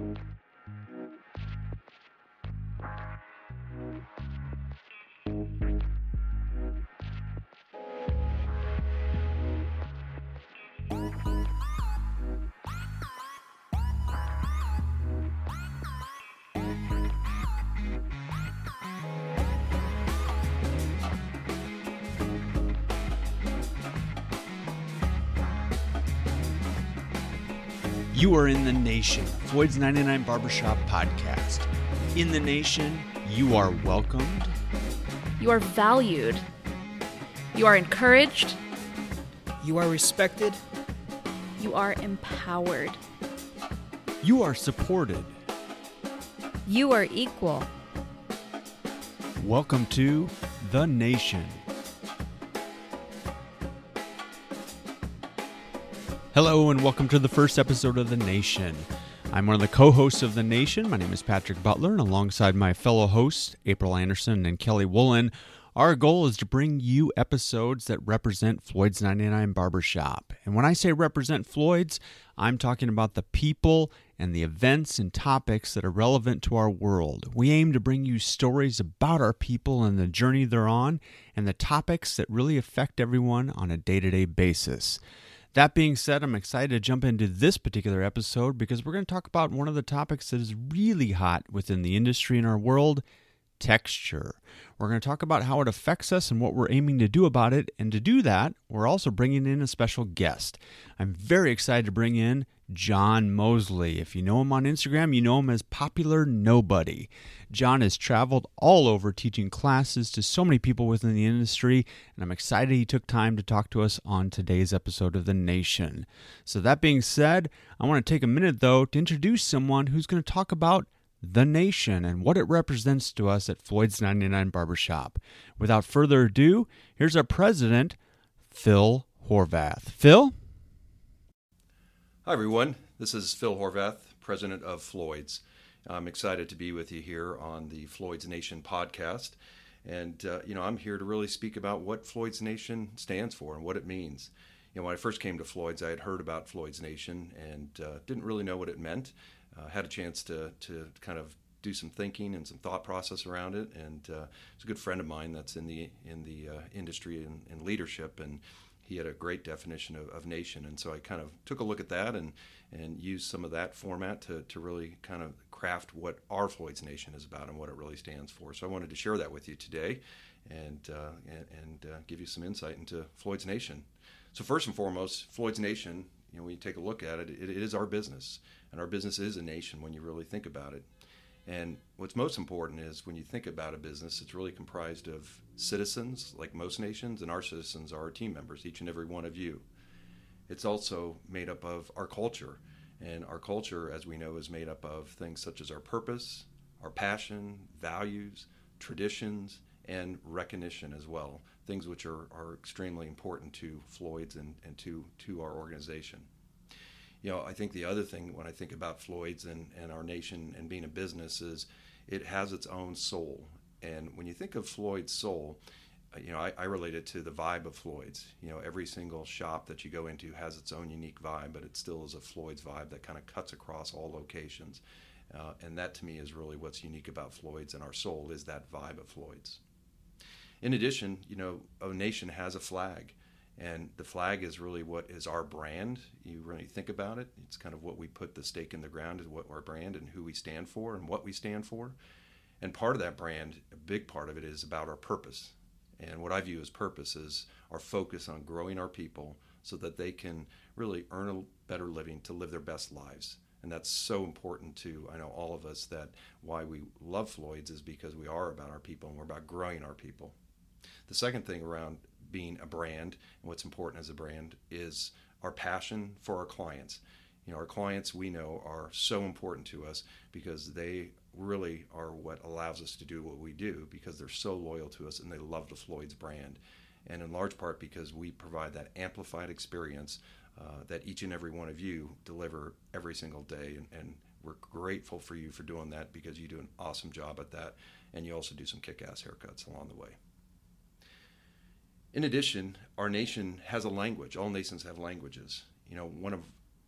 You are in the nation, Floyd's 99 Barbershop podcast. In the nation, you are welcomed. You are valued. You are encouraged. You are respected. You are empowered. You are supported. You are equal. Welcome to The Nation. Hello, and welcome to the first episode of The Nation. I'm one of the co hosts of The Nation. My name is Patrick Butler, and alongside my fellow hosts, April Anderson and Kelly Woolen, our goal is to bring you episodes that represent Floyd's 99 Barbershop. And when I say represent Floyd's, I'm talking about the people and the events and topics that are relevant to our world. We aim to bring you stories about our people and the journey they're on, and the topics that really affect everyone on a day to day basis. That being said, I'm excited to jump into this particular episode because we're going to talk about one of the topics that is really hot within the industry in our world texture. We're going to talk about how it affects us and what we're aiming to do about it. And to do that, we're also bringing in a special guest. I'm very excited to bring in John Mosley. If you know him on Instagram, you know him as Popular Nobody. John has traveled all over teaching classes to so many people within the industry, and I'm excited he took time to talk to us on today's episode of The Nation. So, that being said, I want to take a minute though to introduce someone who's going to talk about the nation and what it represents to us at Floyd's 99 Barbershop. Without further ado, here's our president, Phil Horvath. Phil? Hi, everyone. This is Phil Horvath, president of Floyd's. I'm excited to be with you here on the Floyd's Nation podcast. And, uh, you know, I'm here to really speak about what Floyd's Nation stands for and what it means. You know, when I first came to Floyd's, I had heard about Floyd's Nation and uh, didn't really know what it meant. Uh, had a chance to, to kind of do some thinking and some thought process around it. And uh, it's a good friend of mine that's in the in the uh, industry and, and, leadership, and he had a great definition of, of, nation. And so I kind of took a look at that and and used some of that format to, to really kind of craft what our Floyd's Nation is about and what it really stands for. So I wanted to share that with you today, and uh, and, uh, give you some insight into Floyd's Nation. So first and foremost, Floyd's Nation. You know, when you take a look at it, it, it is our business, and our business is a nation when you really think about it. And what's most important is when you think about a business, it's really comprised of citizens, like most nations, and our citizens are our team members, each and every one of you. It's also made up of our culture and our culture, as we know, is made up of things such as our purpose, our passion, values, traditions, and recognition as well. Things which are, are extremely important to Floyd's and, and to, to our organization. You know, I think the other thing when I think about Floyd's and, and our nation and being a business is it has its own soul. And when you think of Floyd's soul, you know, I, I, relate it to the vibe of Floyd's. You know, every single shop that you go into has its own unique vibe, but it still is a Floyd's vibe that kind of cuts across all locations. Uh, and that to me is really what's unique about Floyd's and our soul is that vibe of Floyd's. In addition, you know, a nation has a flag, and the flag is really what is our brand. You really think about it; it's kind of what we put the stake in the ground is what our brand and who we stand for and what we stand for. And part of that brand, a big part of it, is about our purpose and what I view as purpose is our focus on growing our people so that they can really earn a better living to live their best lives. And that's so important to, I know, all of us that why we love Floyd's is because we are about our people and we're about growing our people. The second thing around being a brand and what's important as a brand is our passion for our clients. You know, our clients we know are so important to us because they really are what allows us to do what we do because they're so loyal to us and they love the Floyd's brand. And in large part because we provide that amplified experience uh, that each and every one of you deliver every single day. And, and, we're grateful for you for doing that because you do an awesome job at that. And you also do some kick ass haircuts along the way. In addition, our nation has a language. All nations have languages. You know, one of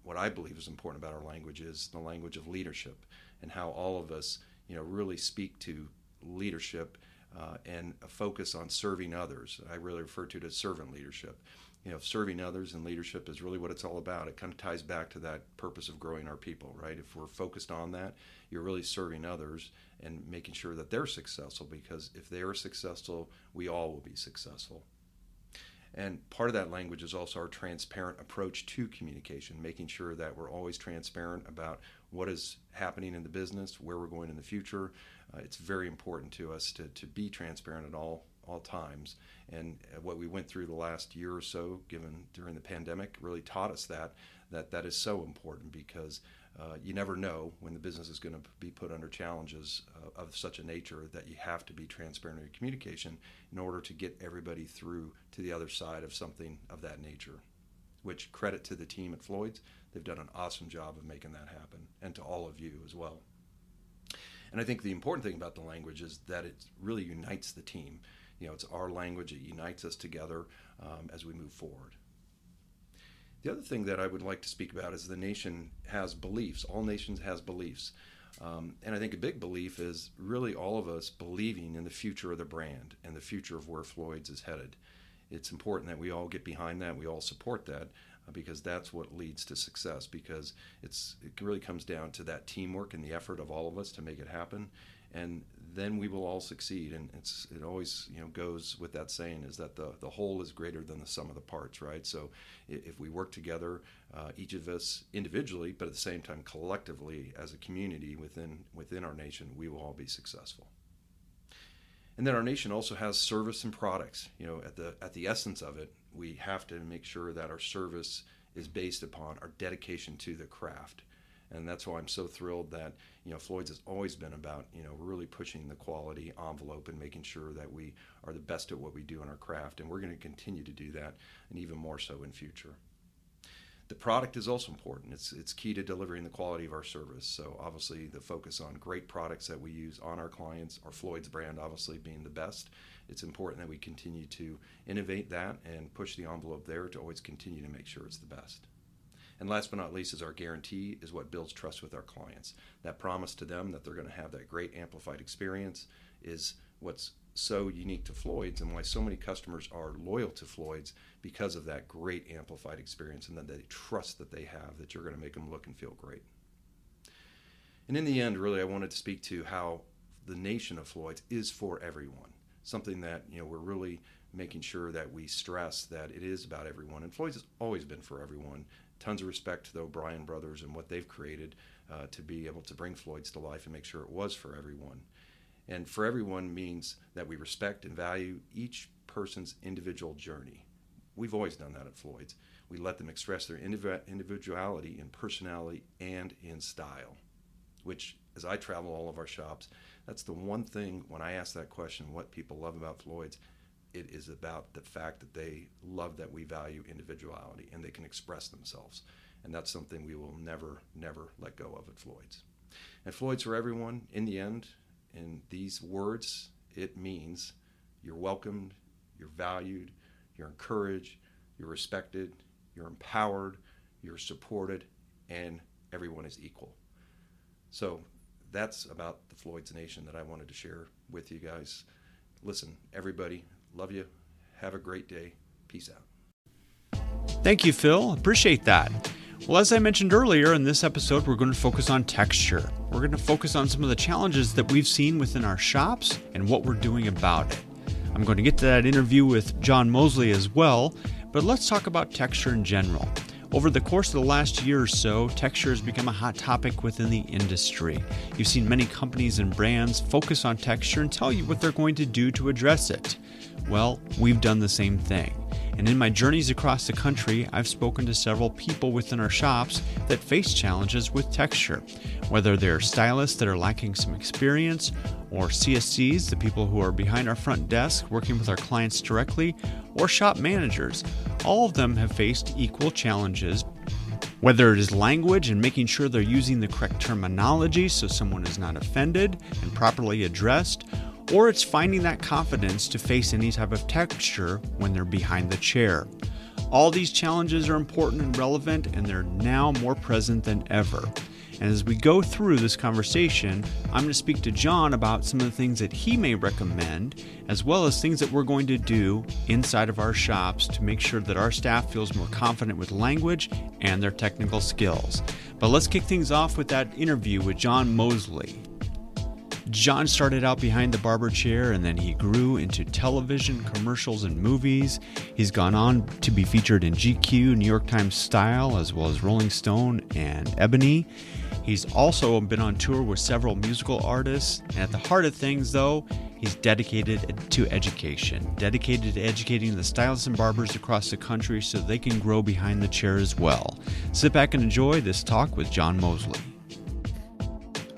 what I believe is important about our language is the language of leadership and how all of us, you know, really speak to leadership uh, and a focus on serving others. I really refer to it as servant leadership. You know, serving others and leadership is really what it's all about. It kind of ties back to that purpose of growing our people, right? If we're focused on that, you're really serving others and making sure that they're successful because if they are successful, we all will be successful. And part of that language is also our transparent approach to communication, making sure that we're always transparent about what is happening in the business, where we're going in the future. Uh, it's very important to us to, to be transparent at all all times. And what we went through the last year or so, given during the pandemic, really taught us that that that is so important because uh, you never know when the business is going to be put under challenges uh, of such a nature that you have to be transparent in your communication in order to get everybody through to the other side of something of that nature. Which credit to the team at Floyd's, they've done an awesome job of making that happen, and to all of you as well. And I think the important thing about the language is that it really unites the team. You know, it's our language; it unites us together um, as we move forward. The other thing that I would like to speak about is the nation has beliefs. All nations has beliefs. Um, and I think a big belief is really all of us believing in the future of the brand and the future of where Floyd's is headed. It's important that we all get behind that, we all support that, uh, because that's what leads to success. Because it's it really comes down to that teamwork and the effort of all of us to make it happen and then we will all succeed. And it's it always you know goes with that saying is that the the whole is greater than the sum of the parts, right? So if we work together, uh, each of us individually, but at the same time collectively as a community within within our nation, we will all be successful. And then our nation also has service and products. You know, at the at the essence of it, we have to make sure that our service is based upon our dedication to the craft and that's why I'm so thrilled that you know Floyd's has always been about you know really pushing the quality envelope and making sure that we are the best at what we do in our craft, and we're going to continue to do that, and even more so in future. The product is also important. It's it's key to delivering the quality of our service. So obviously the focus on great products that we use on our clients, our Floyd's brand obviously being the best. It's important that we continue to innovate that and push the envelope there to always continue to make sure it's the best. And last but not least is our guarantee is what builds trust with our clients. That promise to them that they're going to have that great amplified experience is what's so unique to Floyd's and why so many customers are loyal to Floyd's because of that great amplified experience and that they trust that they have that you're going to make them look and feel great. And in the end, really, I wanted to speak to how the nation of Floyd's is for everyone. Something that you know we're really making sure that we stress that it is about everyone. And Floyd's has always been for everyone tons of respect to the O'Brien brothers and what they've created uh, to be able to bring Floyd's to life and make sure it was for everyone. And for everyone means that we respect and value each person's individual journey. We've always done that at Floyd's. We let them express their individuality in personality and in style, which, as I travel all of our shops, that's the one thing when I ask that question, what people love about Floyd's, it is about the fact that they love that we value individuality and they can express themselves. And that's something we will never, never let go of at Floyd's. And Floyd's for everyone, in the end, in these words, it means you're welcomed, you're valued, you're encouraged, you're respected, you're empowered, you're supported, and everyone is equal. So that's about the Floyd's Nation that I wanted to share with you guys. Listen, everybody, Love you. Have a great day. Peace out. Thank you, Phil. Appreciate that. Well, as I mentioned earlier, in this episode, we're going to focus on texture. We're going to focus on some of the challenges that we've seen within our shops and what we're doing about it. I'm going to get to that interview with John Mosley as well, but let's talk about texture in general. Over the course of the last year or so, texture has become a hot topic within the industry. You've seen many companies and brands focus on texture and tell you what they're going to do to address it. Well, we've done the same thing. And in my journeys across the country, I've spoken to several people within our shops that face challenges with texture, whether they're stylists that are lacking some experience, or CSCs, the people who are behind our front desk working with our clients directly, or shop managers. All of them have faced equal challenges whether it is language and making sure they're using the correct terminology so someone is not offended and properly addressed, or it's finding that confidence to face any type of texture when they're behind the chair. All these challenges are important and relevant, and they're now more present than ever. And as we go through this conversation, I'm going to speak to John about some of the things that he may recommend, as well as things that we're going to do inside of our shops to make sure that our staff feels more confident with language and their technical skills. But let's kick things off with that interview with John Mosley. John started out behind the barber chair and then he grew into television, commercials, and movies. He's gone on to be featured in GQ, New York Times Style, as well as Rolling Stone and Ebony. He's also been on tour with several musical artists. And at the heart of things, though, he's dedicated to education, dedicated to educating the stylists and barbers across the country so they can grow behind the chair as well. Sit back and enjoy this talk with John Mosley.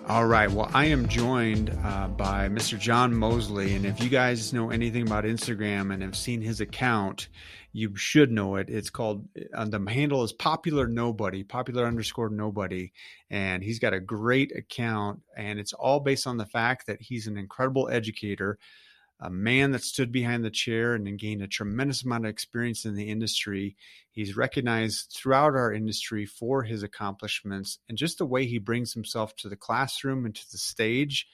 All right. Well, I am joined uh, by Mr. John Mosley. And if you guys know anything about Instagram and have seen his account, you should know it. It's called, uh, the handle is popular nobody, popular underscore nobody. And he's got a great account. And it's all based on the fact that he's an incredible educator a man that stood behind the chair and gained a tremendous amount of experience in the industry. He's recognized throughout our industry for his accomplishments and just the way he brings himself to the classroom and to the stage.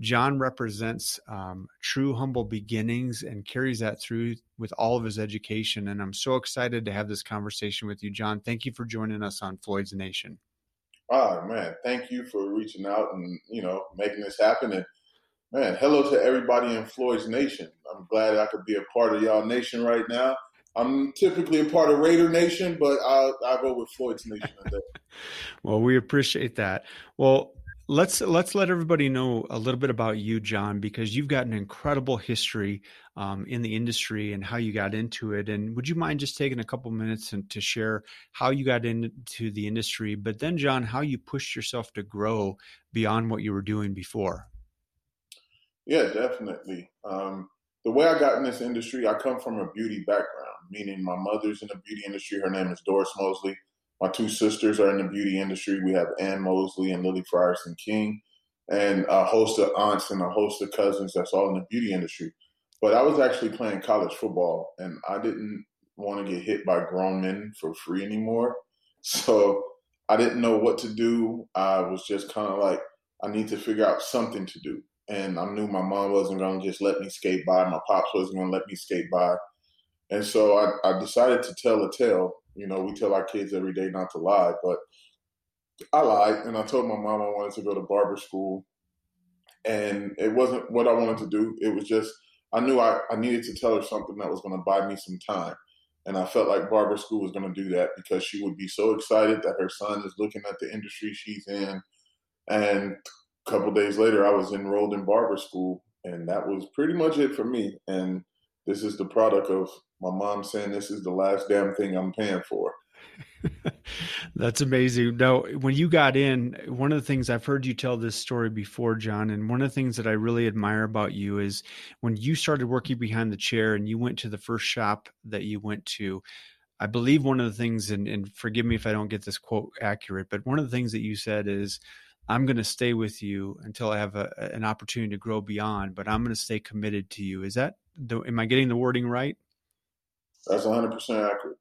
John represents um, true humble beginnings and carries that through with all of his education. And I'm so excited to have this conversation with you, John. Thank you for joining us on Floyd's Nation. Oh man, thank you for reaching out and you know making this happen. And Man, hello to everybody in Floyd's Nation. I'm glad I could be a part of y'all nation right now. I'm typically a part of Raider Nation, but I'll, I'll go with Floyd's Nation today. well, we appreciate that. Well, let's let's let everybody know a little bit about you, John, because you've got an incredible history um, in the industry and how you got into it. And would you mind just taking a couple minutes and to share how you got into the industry, but then, John, how you pushed yourself to grow beyond what you were doing before? Yeah, definitely. Um, the way I got in this industry, I come from a beauty background, meaning my mother's in the beauty industry. Her name is Doris Mosley. My two sisters are in the beauty industry. We have Ann Mosley and Lily Frierson King, and a host of aunts and a host of cousins that's all in the beauty industry. But I was actually playing college football, and I didn't want to get hit by grown men for free anymore. So I didn't know what to do. I was just kind of like, I need to figure out something to do and I knew my mom wasn't going to just let me skate by. My pops wasn't going to let me skate by. And so I, I, decided to tell a tale. You know, we tell our kids every day not to lie, but I lied and I told my mom I wanted to go to barber school. And it wasn't what I wanted to do. It was just, I knew I, I needed to tell her something that was going to buy me some time. And I felt like barber school was going to do that because she would be so excited that her son is looking at the industry she's in. And a couple days later, I was enrolled in barber school, and that was pretty much it for me. And this is the product of my mom saying this is the last damn thing I'm paying for. That's amazing. Now, when you got in, one of the things I've heard you tell this story before, John, and one of the things that I really admire about you is when you started working behind the chair and you went to the first shop that you went to. I believe one of the things, and, and forgive me if I don't get this quote accurate, but one of the things that you said is, I'm going to stay with you until I have a, an opportunity to grow beyond, but I'm going to stay committed to you. Is that the, am I getting the wording right? That's 100% accurate.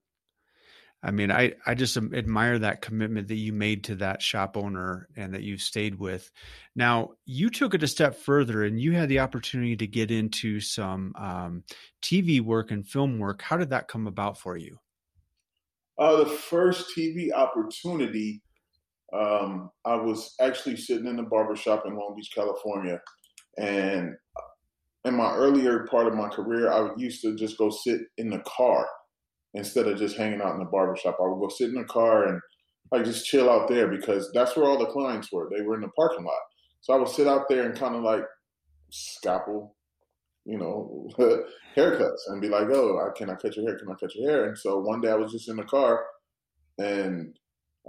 I mean, I, I just admire that commitment that you made to that shop owner and that you've stayed with. Now, you took it a step further and you had the opportunity to get into some um, TV work and film work. How did that come about for you? Uh, the first TV opportunity um, I was actually sitting in the barbershop in Long Beach, California. And in my earlier part of my career, I used to just go sit in the car instead of just hanging out in the barbershop. I would go sit in the car and like just chill out there because that's where all the clients were. They were in the parking lot. So I would sit out there and kind of like scalpel, you know, haircuts and be like, oh, I can I cut your hair? Can I cut your hair? And so one day I was just in the car and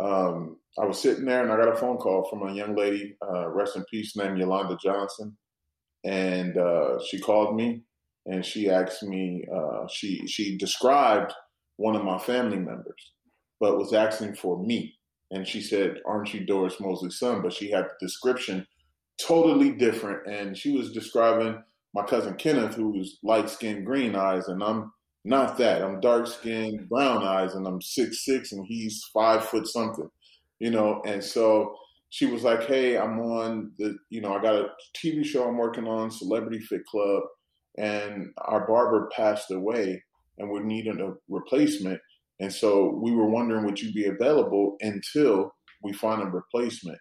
um, I was sitting there and I got a phone call from a young lady, uh, rest in peace, named Yolanda Johnson. And uh, she called me and she asked me, uh, she, she described one of my family members, but was asking for me. And she said, Aren't you Doris Mosley's son? But she had the description totally different. And she was describing my cousin Kenneth, who's light skinned, green eyes. And I'm not that. I'm dark skinned, brown eyes, and I'm six six, and he's five foot something, you know. And so she was like, "Hey, I'm on the, you know, I got a TV show I'm working on, Celebrity Fit Club, and our barber passed away, and we're needing a replacement. And so we were wondering, would you be available until we find a replacement?"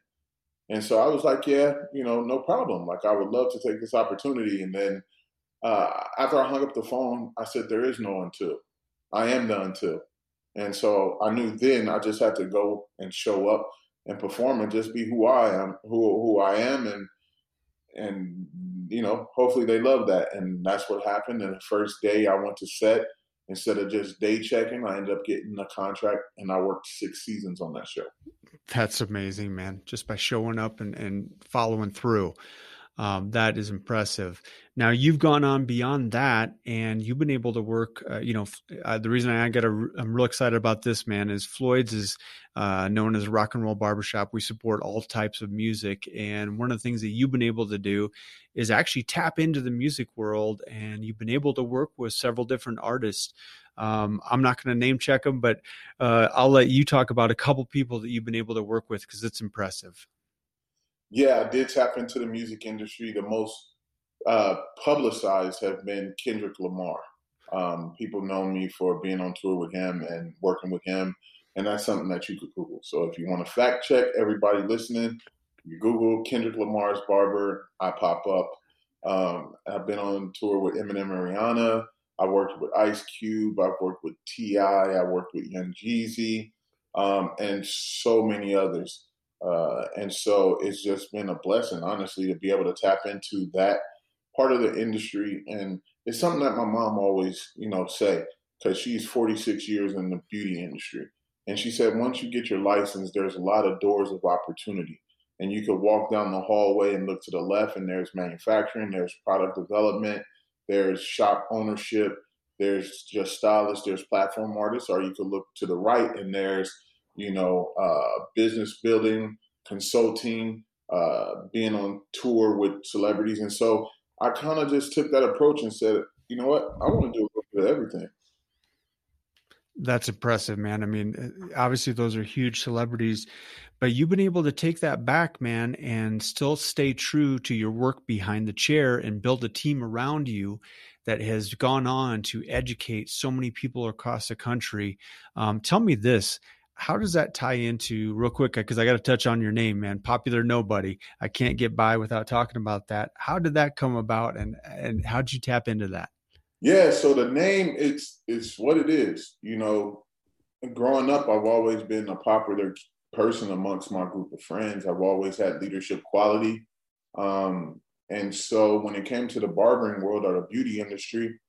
And so I was like, "Yeah, you know, no problem. Like, I would love to take this opportunity." And then uh, after I hung up the phone, I said, "There is no until. I am the until." And so I knew then I just had to go and show up and perform and just be who I am, who who I am, and and you know, hopefully they love that. And that's what happened. And the first day I went to set, instead of just day checking, I ended up getting a contract, and I worked six seasons on that show. That's amazing, man. Just by showing up and and following through. Um, that is impressive. Now you've gone on beyond that, and you've been able to work. Uh, you know, uh, the reason I got a, I'm real excited about this man is Floyd's is uh, known as a rock and roll barbershop. We support all types of music, and one of the things that you've been able to do is actually tap into the music world, and you've been able to work with several different artists. Um, I'm not going to name check them, but uh, I'll let you talk about a couple people that you've been able to work with because it's impressive yeah, I did tap into the music industry. The most uh, publicized have been Kendrick Lamar. Um, people know me for being on tour with him and working with him, and that's something that you could Google. So if you want to fact check everybody listening, you Google Kendrick Lamar's barber, I pop up. Um, I've been on tour with Eminem and Rihanna. I worked with Ice Cube. I've worked with Ti. I worked with Young Jeezy, um, and so many others. Uh, and so it's just been a blessing, honestly, to be able to tap into that part of the industry. And it's something that my mom always, you know, say, because she's 46 years in the beauty industry. And she said, once you get your license, there's a lot of doors of opportunity. And you could walk down the hallway and look to the left, and there's manufacturing, there's product development, there's shop ownership, there's just stylists, there's platform artists, or you could look to the right and there's you know, uh, business building, consulting, uh, being on tour with celebrities. And so I kind of just took that approach and said, you know what, I want to do a little bit of everything. That's impressive, man. I mean, uh, obviously, those are huge celebrities, but you've been able to take that back, man, and still stay true to your work behind the chair and build a team around you that has gone on to educate so many people across the country. Um, tell me this how does that tie into real quick because i got to touch on your name man popular nobody. I can't get by without talking about that. How did that come about and and how did you tap into that? Yeah so the name it's it's what it is you know. Growing up i've always been a popular person amongst my group of friends. I've always had leadership quality um, and so when it came to the barbering world or the beauty industry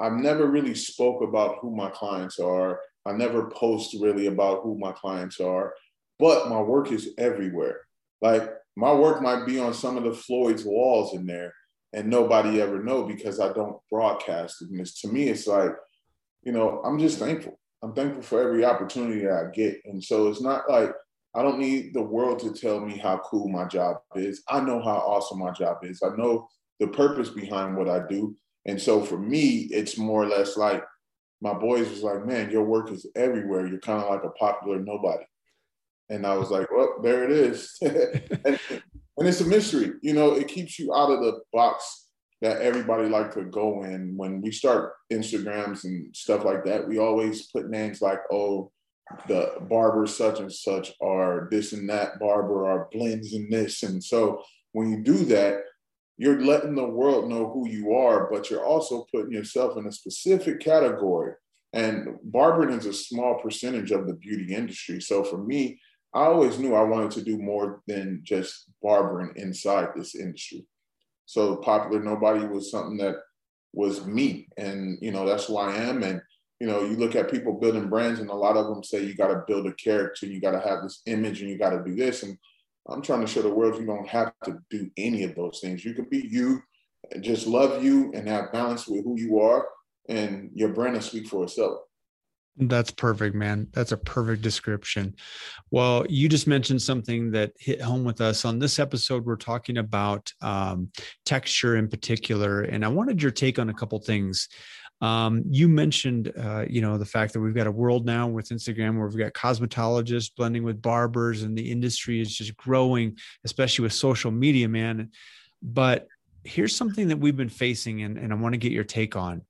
i've never really spoke about who my clients are I never post really about who my clients are, but my work is everywhere. Like my work might be on some of the Floyd's walls in there, and nobody ever know because I don't broadcast it. And it's, to me, it's like, you know, I'm just thankful. I'm thankful for every opportunity that I get, and so it's not like I don't need the world to tell me how cool my job is. I know how awesome my job is. I know the purpose behind what I do. And so for me, it's more or less like my boys was like, man, your work is everywhere. You're kind of like a popular nobody. And I was like, well, there it is. and, and, it's a mystery. You know, it keeps you out of the box that everybody like to go in. When we start Instagrams and stuff like that, we always put names like, oh, the barber such and such are this and that barber are blends in this. And so when you do that, you're letting the world know who you are, but you're also putting yourself in a specific category. And barbering is a small percentage of the beauty industry. So for me, I always knew I wanted to do more than just barbering inside this industry. So popular nobody was something that was me. And, you know, that's who I am. And, you know, you look at people building brands and a lot of them say you got to build a character, you got to have this image and you got to do this. And I'm trying to show the world you don't have to do any of those things. You can be you, just love you, and have balance with who you are, and your brand will speak for itself. That's perfect, man. That's a perfect description. Well, you just mentioned something that hit home with us on this episode. We're talking about um, texture in particular, and I wanted your take on a couple things. Um, you mentioned, uh, you know, the fact that we've got a world now with Instagram where we've got cosmetologists blending with barbers, and the industry is just growing, especially with social media, man. But here's something that we've been facing, and, and I want to get your take on.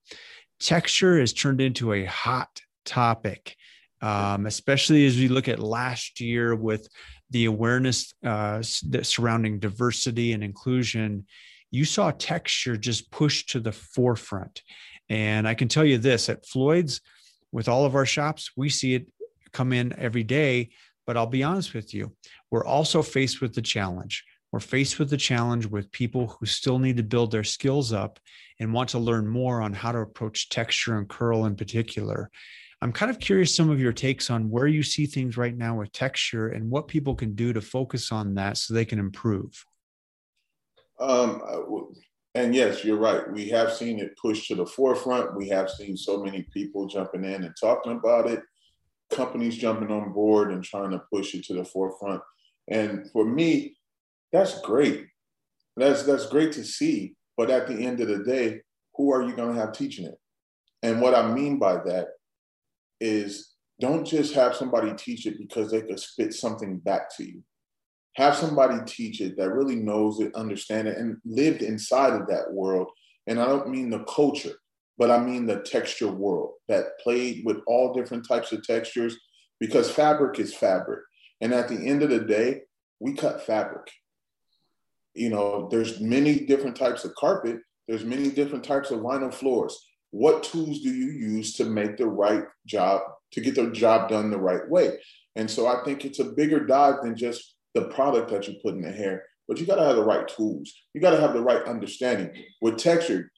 Texture has turned into a hot topic, um, especially as we look at last year with the awareness uh, surrounding diversity and inclusion. You saw texture just pushed to the forefront. And I can tell you this at Floyd's, with all of our shops, we see it come in every day. But I'll be honest with you, we're also faced with the challenge. We're faced with the challenge with people who still need to build their skills up and want to learn more on how to approach texture and curl in particular. I'm kind of curious some of your takes on where you see things right now with texture and what people can do to focus on that so they can improve. Um, and yes, you're right. We have seen it pushed to the forefront. We have seen so many people jumping in and talking about it, companies jumping on board and trying to push it to the forefront. And for me, that's great. That's that's great to see. But at the end of the day, who are you going to have teaching it? And what I mean by that is don't just have somebody teach it because they could spit something back to you have somebody teach it that really knows it, understand it, and lived inside of that world. And I don't mean the culture, but I mean the texture world that played with all different types of textures because fabric is fabric. And at the end of the day, we cut fabric. You know, there's many different types of carpet, there's many different types of vinyl floors. What tools do you use to make the right job, to get the job done the right way? And so I think it's a bigger dive than just the product that you put in the hair, but you got to have the right tools. You got to have the right understanding. With texture,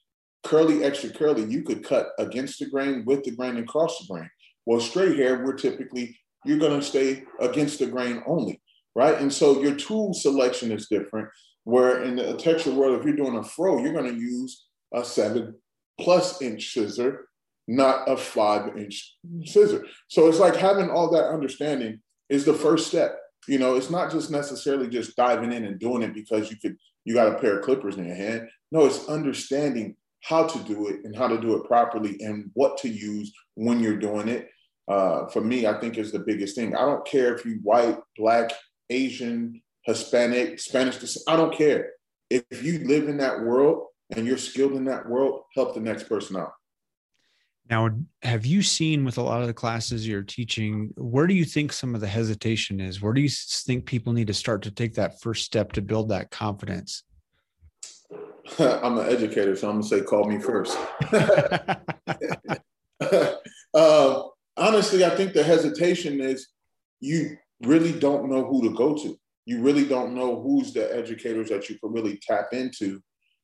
curly, extra curly, you could cut against the grain, with the grain, and cross the grain. Well, straight hair, we're typically, you're to stay against the grain only, right? And so your tool selection is different. Where in the texture world, if you're doing a fro, you're to use a seven plus inch scissor, not a five inch scissor. So it's like having all that understanding is the first step. You know, it's not just necessarily just diving in and doing it because you could you got a pair of clippers in your hand. No, it's understanding how to do it and how to do it properly and what to use when you're doing it. Uh, for me, I think is the biggest thing. I don't care if you white, black, Asian, Hispanic, Spanish. I don't care. If you live in that world and you're skilled in that world, help the next person out. Now, have you seen with a lot of the classes you're teaching, where do you think some of the hesitation is? Where do you think people need to start to take that first step to build that confidence? I'm an educator, so I'm gonna say, call me first. uh, honestly, I think the hesitation is you really don't know who to go to. You really don't know who's the educators that you can really tap into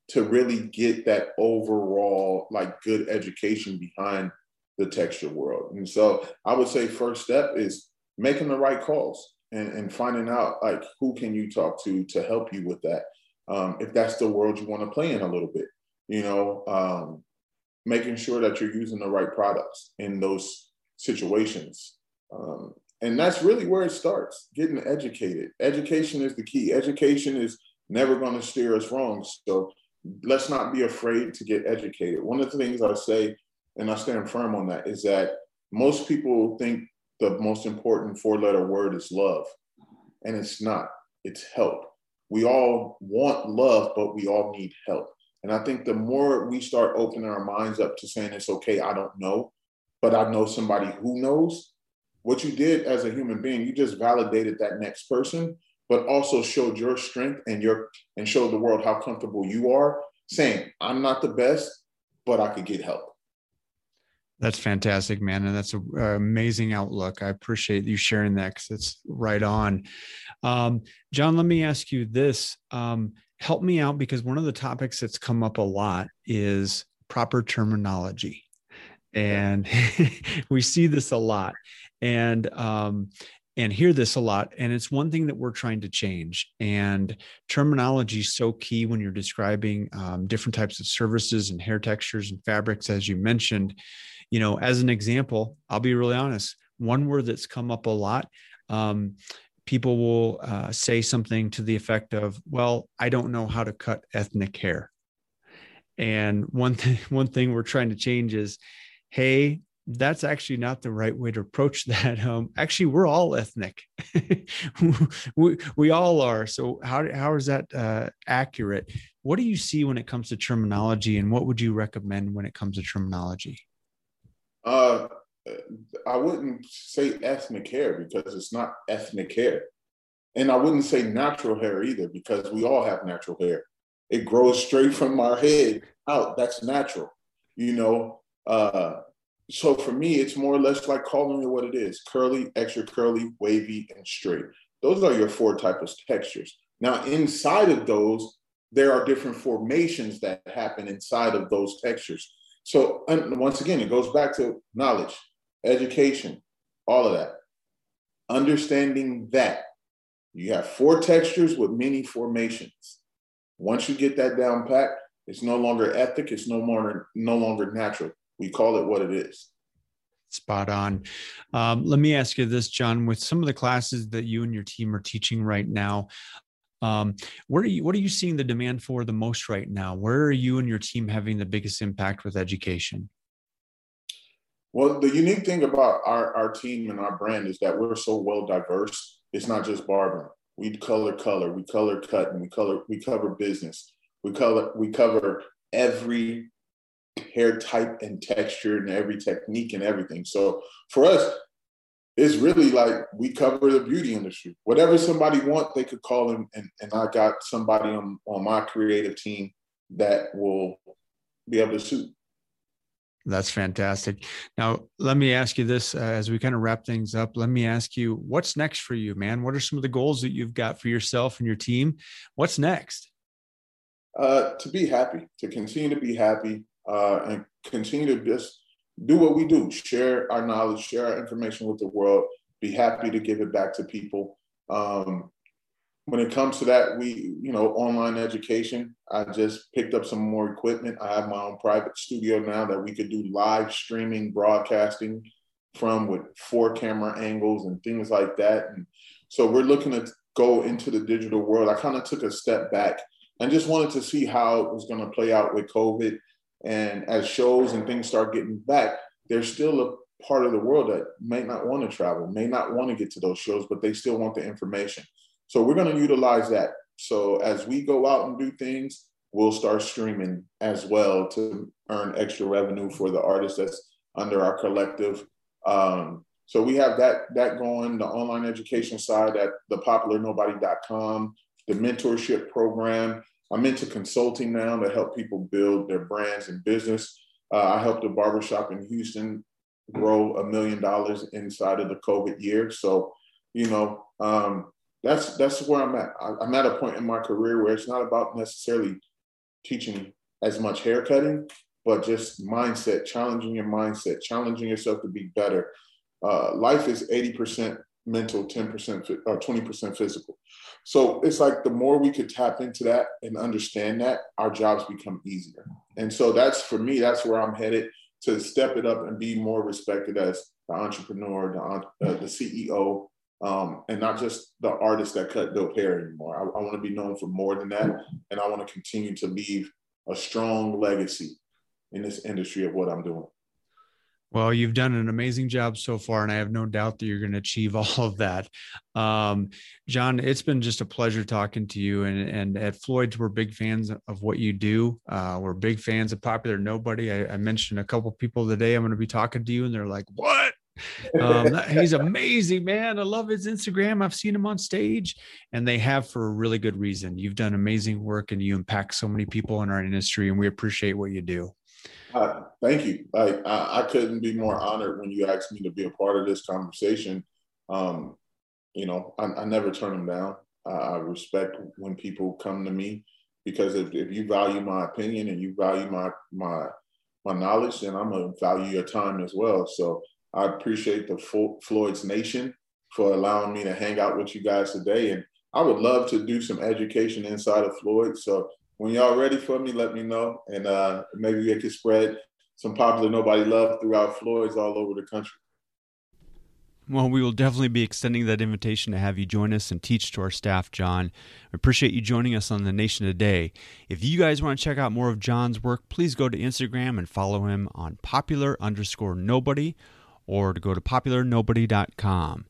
to really get that overall like good education behind the texture world. And so I would say first step is making the right calls and, and finding out like who can you talk to to help you with that. Um, if that's the world you want to play in a little bit, you know, um, making sure that you're using the right products in those situations. Um, and that's really where it starts getting educated. Education is the key. Education is never going to steer us wrong. So let's not be afraid to get educated. One of the things I say, and I stand firm on that, is that most people think the most important four letter word is love, and it's not, it's help. We all want love, but we all need help. And I think the more we start opening our minds up to saying it's okay, I don't know, but I know somebody who knows, what you did as a human being, you just validated that next person but also showed your strength and your and showed the world how comfortable you are saying i'm not the best but i could get help. That's fantastic man and that's an amazing outlook. I appreciate you sharing that because it's right on. Um, john let me ask you this um, help me out because one of the topics that's come up a lot is proper terminology. And we see this a lot. And um, and hear this a lot and it's one thing that we're trying to change and terminology is so key when you're describing um, different types of services and hair textures and fabrics as you mentioned. You know as an example i'll be really honest one word that's come up a lot um, people will uh, say something to the effect of well i don't know how to cut ethnic hair. And one thing, one thing we're trying to change is, hey, that's actually not the right way to approach that. Um, actually, we're all ethnic. we, we all are. So how, how is that uh, accurate? What do you see when it comes to terminology and what would you recommend when it comes to terminology? Uh, I wouldn't say ethnic hair because it's not ethnic hair. And I wouldn't say natural hair either because we all have natural hair. It grows straight from our head out. That's natural, you know. Uh, so for me, it's more or less like calling it what it is: curly, extra curly, wavy, and straight. Those are your four types of textures. Now, inside of those, there are different formations that happen inside of those textures. So, once again, it goes back to knowledge, education, all of that. Understanding that you have four textures with many formations. Once you get that down pat, it's no longer ethic, it's no more no longer natural. We call it what it is. Spot on. Um, let me ask you this, John. With some of the classes that you and your team are teaching right now, um, what are you what are you seeing the demand for the most right now? Where are you and your team having the biggest impact with education? Well, the unique thing about our, our team and our brand is that we're so well diverse. It's not just barbering. We color color, we color cut, and we color we cover business. We color we cover every hair type and texture and every technique and everything. So for us, it's really like we cover the beauty industry. Whatever somebody want, they could call them, and, and I got somebody on, on my creative team that will be able to suit. That's fantastic. Now, let me ask you this uh, as we kind of wrap things up. Let me ask you, what's next for you, man? What are some of the goals that you've got for yourself and your team? What's next? Uh, to be happy, to continue to be happy, uh, and continue to just do what we do share our knowledge, share our information with the world, be happy to give it back to people. Um, when it comes to that, we, you know, online education, I just picked up some more equipment. I have my own private studio now that we could do live streaming broadcasting from with four camera angles and things like that. And so we're looking to go into the digital world. I kind of took a step back and just wanted to see how it was going to play out with COVID and as shows and things start getting back, there's still a part of the world that may not want to travel, may not want to get to those shows, but they still want the information. So we're going to utilize that. So as we go out and do things, we'll start streaming as well to earn extra revenue for the artists that's under our collective. Um, so we have that that going, the online education side at thepopularnobody.com, the mentorship program, I'm into consulting now to help people build their brands and business. Uh, I helped a barbershop in Houston grow a million dollars inside of the COVID year. So, you know, um, that's that's where I'm at. I, I'm at a point in my career where it's not about necessarily teaching as much haircutting, but just mindset, challenging your mindset, challenging yourself to be better. Uh, life is 80% mental, 10% or 20% physical. So it's like the more we could tap into that and understand that, our jobs become easier. And so that's for me, that's where I'm headed to step it up and be more respected as the entrepreneur, the, uh, the CEO, um, and not just the artist that cut dope hair anymore. I, I want to be known for more than that. And I want to continue to leave a strong legacy in this industry of what I'm doing. Well, you've done an amazing job so far, and I have no doubt that you're going to achieve all of that. Um, John, it's been just a pleasure talking to you. And, and at Floyd's, we're big fans of what you do. Uh, we're big fans of Popular Nobody. I, I mentioned a couple people today. I'm going to be talking to you, and they're like, "What? um, he's amazing, man. I love his Instagram. I've seen him on stage, and they have for a really good reason. You've done amazing work, and you impact so many people in our industry, and we appreciate what you do. Uh, thank you. I, I, couldn't be more honored when you asked me to be a part of this conversation. Um, you know, I, I, never turn them down. I respect when people come to me because if, if you value my opinion and you value my my my knowledge, then I'm gonna value your time as well. So I appreciate the Floyd's Nation for allowing me to hang out with you guys today, and I would love to do some education inside of Floyd. So when y'all ready for me, let me know, and uh, maybe we can spread some popular nobody love throughout Floyd's all over the country. Well, we will definitely be extending that invitation to have you join us and teach to our staff, John. We appreciate you joining us on The Nation Today. If you guys want to check out more of John's work, please go to Instagram and follow him on popular underscore nobody or to go to popularnobody.com.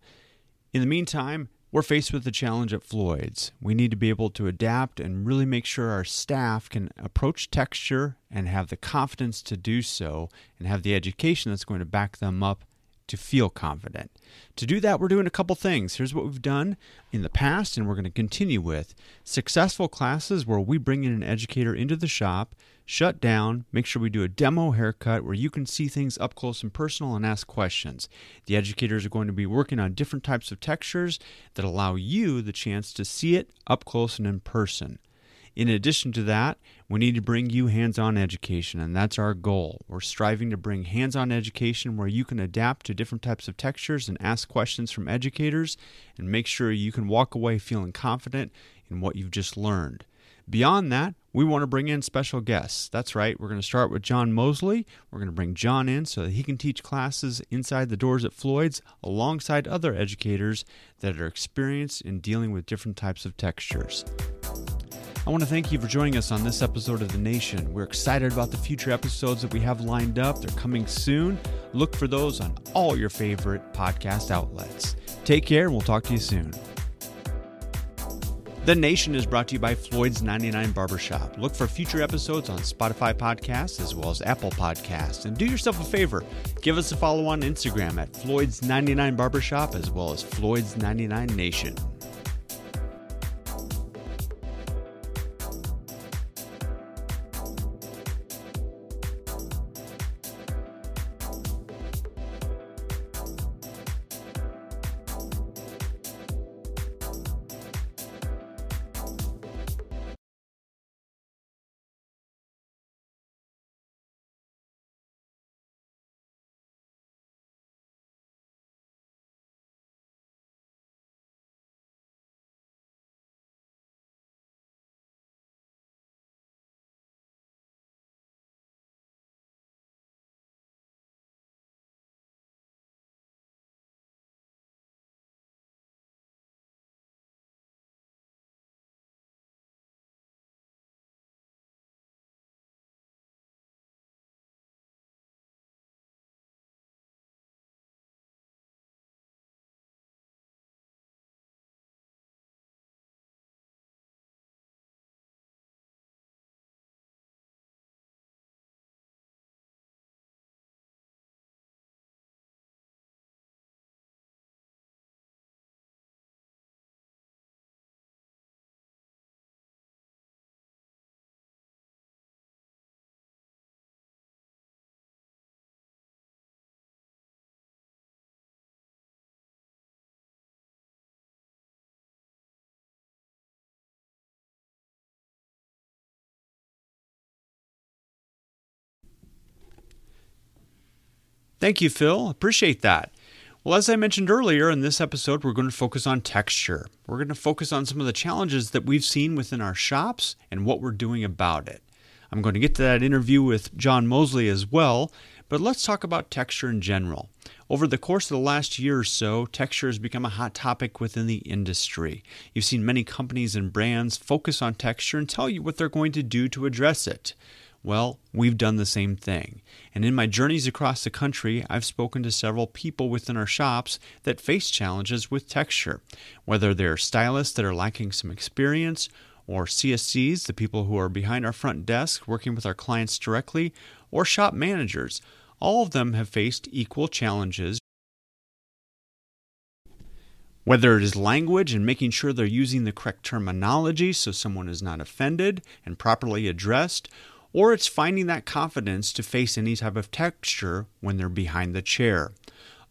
In the meantime, we're faced with the challenge at Floyd's. We need to be able to adapt and really make sure our staff can approach texture and have the confidence to do so and have the education that's going to back them up to feel confident. To do that, we're doing a couple things. Here's what we've done in the past, and we're going to continue with successful classes where we bring in an educator into the shop, shut down, make sure we do a demo haircut where you can see things up close and personal and ask questions. The educators are going to be working on different types of textures that allow you the chance to see it up close and in person. In addition to that, we need to bring you hands on education, and that's our goal. We're striving to bring hands on education where you can adapt to different types of textures and ask questions from educators and make sure you can walk away feeling confident in what you've just learned. Beyond that, we want to bring in special guests. That's right, we're going to start with John Mosley. We're going to bring John in so that he can teach classes inside the doors at Floyd's alongside other educators that are experienced in dealing with different types of textures. I want to thank you for joining us on this episode of The Nation. We're excited about the future episodes that we have lined up. They're coming soon. Look for those on all your favorite podcast outlets. Take care, and we'll talk to you soon. The Nation is brought to you by Floyd's 99 Barbershop. Look for future episodes on Spotify Podcasts as well as Apple Podcasts. And do yourself a favor, give us a follow on Instagram at Floyd's 99 Barbershop as well as Floyd's 99 Nation. Thank you, Phil. Appreciate that. Well, as I mentioned earlier, in this episode, we're going to focus on texture. We're going to focus on some of the challenges that we've seen within our shops and what we're doing about it. I'm going to get to that interview with John Mosley as well, but let's talk about texture in general. Over the course of the last year or so, texture has become a hot topic within the industry. You've seen many companies and brands focus on texture and tell you what they're going to do to address it. Well, we've done the same thing. And in my journeys across the country, I've spoken to several people within our shops that face challenges with texture, whether they're stylists that are lacking some experience, or CSCs, the people who are behind our front desk working with our clients directly, or shop managers. All of them have faced equal challenges. Whether it is language and making sure they're using the correct terminology so someone is not offended and properly addressed, or it's finding that confidence to face any type of texture when they're behind the chair.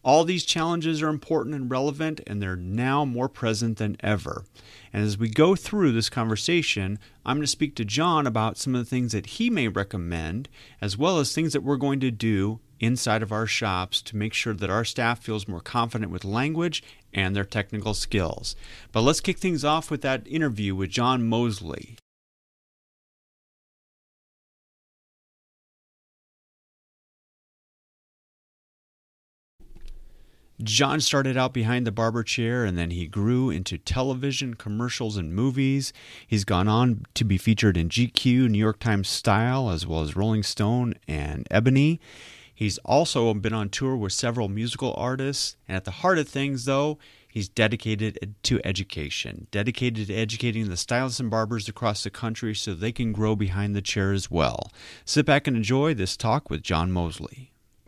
All these challenges are important and relevant, and they're now more present than ever. And as we go through this conversation, I'm going to speak to John about some of the things that he may recommend, as well as things that we're going to do inside of our shops to make sure that our staff feels more confident with language and their technical skills. But let's kick things off with that interview with John Mosley. John started out behind the barber chair and then he grew into television, commercials, and movies. He's gone on to be featured in GQ, New York Times Style, as well as Rolling Stone and Ebony. He's also been on tour with several musical artists. And at the heart of things, though, he's dedicated to education, dedicated to educating the stylists and barbers across the country so they can grow behind the chair as well. Sit back and enjoy this talk with John Mosley.